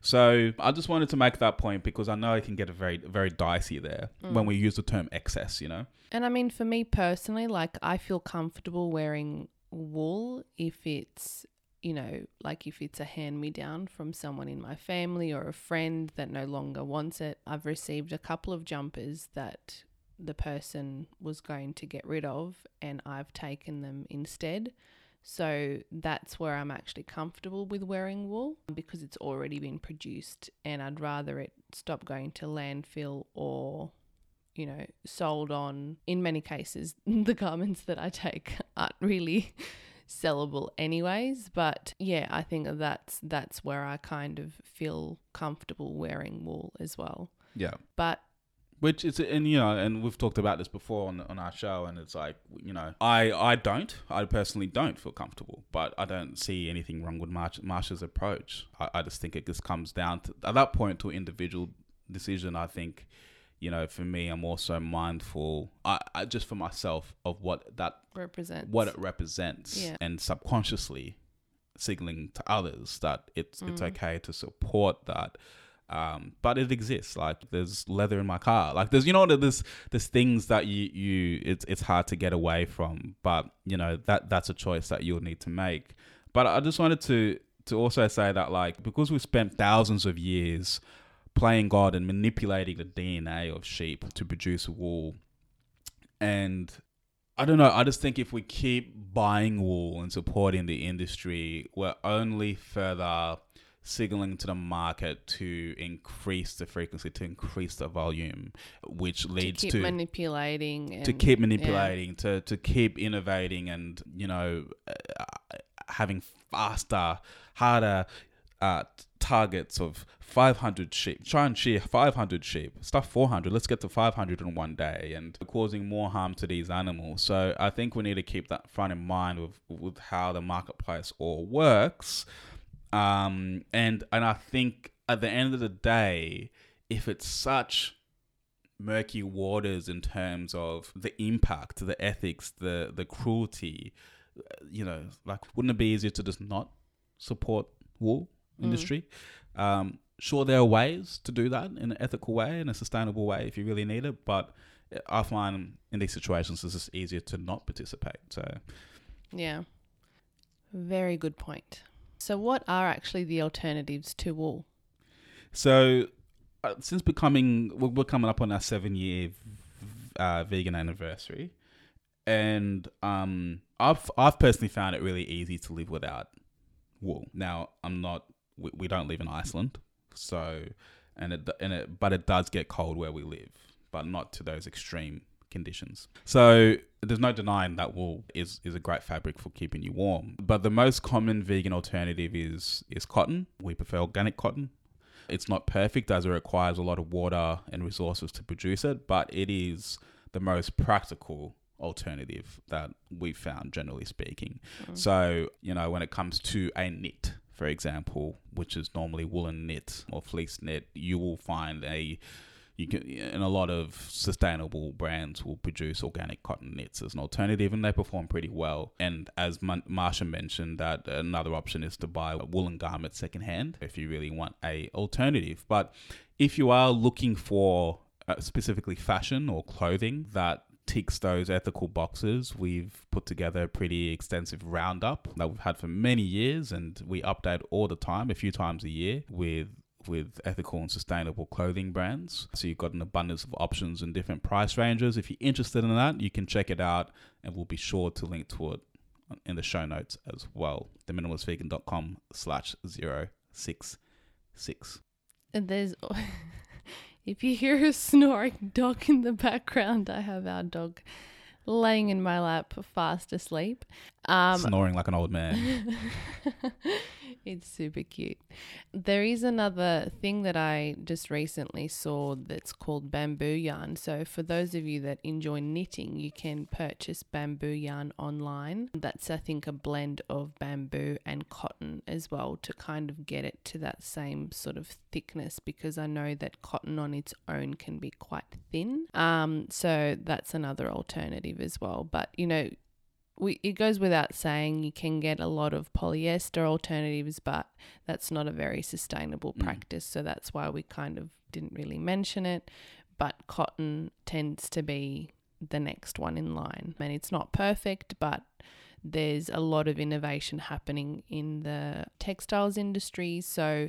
so i just wanted to make that point because i know it can get very very dicey there when we use the term excess you know? And I mean, for me personally, like I feel comfortable wearing wool if it's, you know, like if it's a hand me down from someone in my family or a friend that no longer wants it. I've received a couple of jumpers that the person was going to get rid of and I've taken them instead. So that's where I'm actually comfortable with wearing wool because it's already been produced and I'd rather it stop going to landfill or you know, sold on. In many cases, <laughs> the garments that I take aren't really sellable anyways, but yeah, I think that's that's where I kind of feel comfortable wearing wool as well. yeah But which is and you know and we've talked about this before on, on our show and it's like you know i i don't i personally don't feel comfortable but i don't see anything wrong with Marsh, marsha's approach I, I just think it just comes down to at that point to individual decision i think you know for me i'm also mindful i, I just for myself of what that represents. what it represents Yeah. and subconsciously signaling to others that it's it's Mm. okay to support that. Um, but it exists. Like there's leather in my car. Like there's you know there's there's things that you you it's it's hard to get away from. But you know that that's a choice that you'll need to make. But i just wanted to to also say that like because we've spent thousands of years playing god and manipulating the dna of sheep to produce wool and I don't know. I just think if we keep buying wool and supporting the industry, we're only further signaling to the market to increase the frequency, to increase the volume, which to leads keep to manipulating and to keep manipulating, to to keep innovating, and you know, uh, having faster, harder uh, targets of 500 sheep. Try and shear 500 sheep. Stuff 400. Let's get to 500 in one day, and causing more harm to these animals. So I think we need to keep that front in mind with with how the marketplace all works. Um, and and I think at the end of the day, if it's such murky waters in terms of the impact, the ethics, the the cruelty. You know, like wouldn't it be easier to just not support wool industry? Um, sure, there are ways to do that in an ethical way, in a sustainable way, if you really need it. But I find in these situations, it's just easier to not participate. So yeah. Very good point. So what are actually the alternatives to wool? So, uh, since becoming, we're, we're coming up on our seven year uh, vegan anniversary, and um, I've I've personally found it really easy to live without wool. Now, I'm not, we, we don't live in Iceland, so, and it and it, but it does get cold where we live, but not to those extreme conditions. So there's no denying that wool is is a great fabric for keeping you warm. But the most common vegan alternative is is cotton. We prefer organic cotton. It's not perfect as it requires a lot of water and resources to produce it, but it is the most practical alternative that we've found generally speaking. Mm. So, you know, when it comes to a knit, for example, which is normally woolen knit or fleece knit, you will find a you can and a lot of sustainable brands will produce organic cotton knits as an alternative and they perform pretty well. And as Ma- marsha mentioned that another option is to buy woolen garments secondhand if you really want a alternative. But if you are looking for uh, specifically fashion or clothing that ticks those ethical boxes we've put together a pretty extensive roundup that we've had for many years and we update all the time a few times a year with with ethical and sustainable clothing brands. So you've got an abundance of options and different price ranges. If you're interested in that, you can check it out and we'll be sure to link to it in the show notes as well. Theminimalistvegan.com slash zero six six. And there's, if you hear a <laughs> snoring dog in the background, I have our dog laying in my lap, fast asleep. Um, Snoring like an old man. <laughs> it's super cute. There is another thing that I just recently saw that's called bamboo yarn. So, for those of you that enjoy knitting, you can purchase bamboo yarn online. That's, I think, a blend of bamboo and cotton as well to kind of get it to that same sort of thickness because I know that cotton on its own can be quite thin. Um, so, that's another alternative as well. But, you know, we, it goes without saying you can get a lot of polyester alternatives, but that's not a very sustainable Mm. practice. So that's why we kind of didn't really mention it. But cotton tends to be the next one in line. And it's not perfect, but there's a lot of innovation happening in the textiles industry. So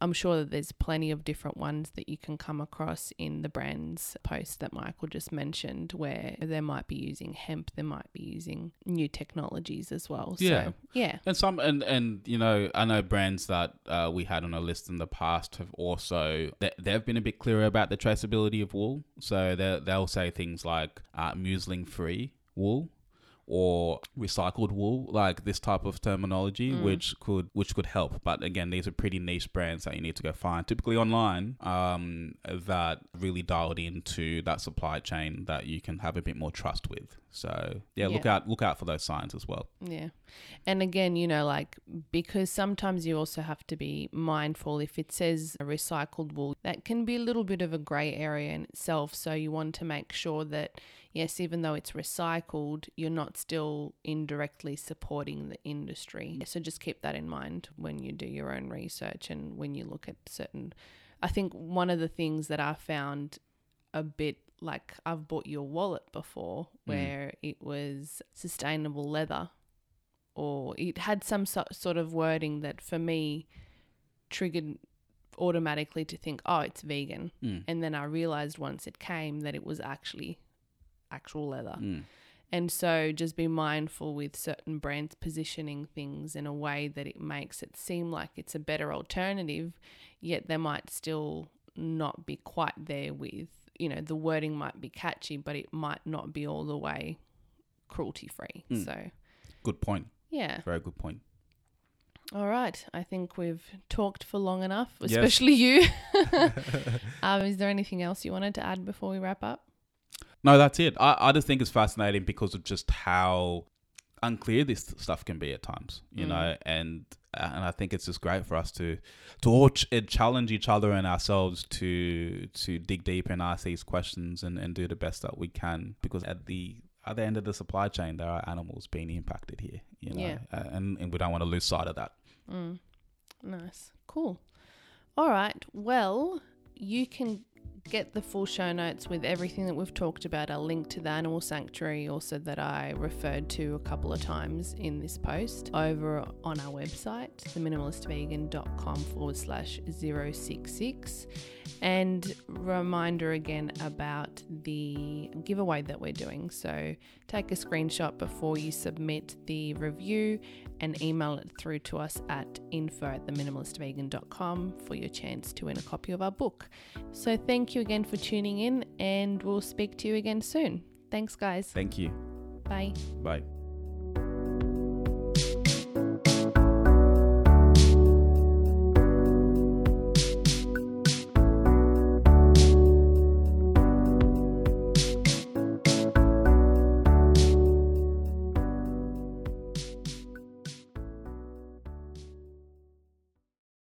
I'm sure that there's plenty of different ones that you can come across in the brands post that Michael just mentioned, where they might be using hemp, they might be using new technologies as well. Yeah. So, yeah. And some and and you know I know brands that uh, we had on a list in the past have also they, they've been a bit clearer about the traceability of wool. So they they'll say things like uh, mulesing free wool or recycled wool, like this type of terminology, Mm. which could which could help. But again, these are pretty niche brands that you need to go find, typically online, um, that really dialed into that supply chain that you can have a bit more trust with. So yeah, look out look out for those signs as well. Yeah. And again, you know, like because sometimes you also have to be mindful if it says a recycled wool, that can be a little bit of a grey area in itself. So you want to make sure that, yes, even though it's recycled, you're not still indirectly supporting the industry. So just keep that in mind when you do your own research and when you look at certain. I think one of the things that I found a bit like I've bought your wallet before where it was sustainable leather or it had some so- sort of wording that for me triggered automatically to think, oh, it's vegan. Mm. And then I realized once it came that it was actually actual leather. Mm. And so just be mindful with certain brands positioning things in a way that it makes it seem like it's a better alternative, yet they might still not be quite there with, you know, the wording might be catchy, but it might not be all the way cruelty free. Mm. So, Good point. yeah. Very good point. All right. I think we've talked for long enough, Yes. especially you. <laughs> <laughs> um, is there anything else you wanted to add before we wrap up? No, that's it. I, I just think it's fascinating because of just how unclear this stuff can be at times, you Mm. know, and and I think it's just great for us to to all ch- uh, challenge each other and ourselves to to dig deep and ask these questions and, and do the best that we can because at the other end of the supply chain there are animals being impacted here, you know, Yeah. uh, and and we don't want to lose sight of that. Mm. Nice. Cool. All right. Well, you can get the full show notes with everything that we've talked about. I'll link to the animal sanctuary also that I referred to a couple of times in this post over on our website, theminimalistvegan.com forward slash 066. And reminder again about the giveaway that we're doing. So take a screenshot before you submit the review and email it through to us at info at theminimalistvegan.com for your chance to win a copy of our book. So thank you again for tuning in and we'll speak to you again soon. Thanks, guys. Thank you. Bye. Bye.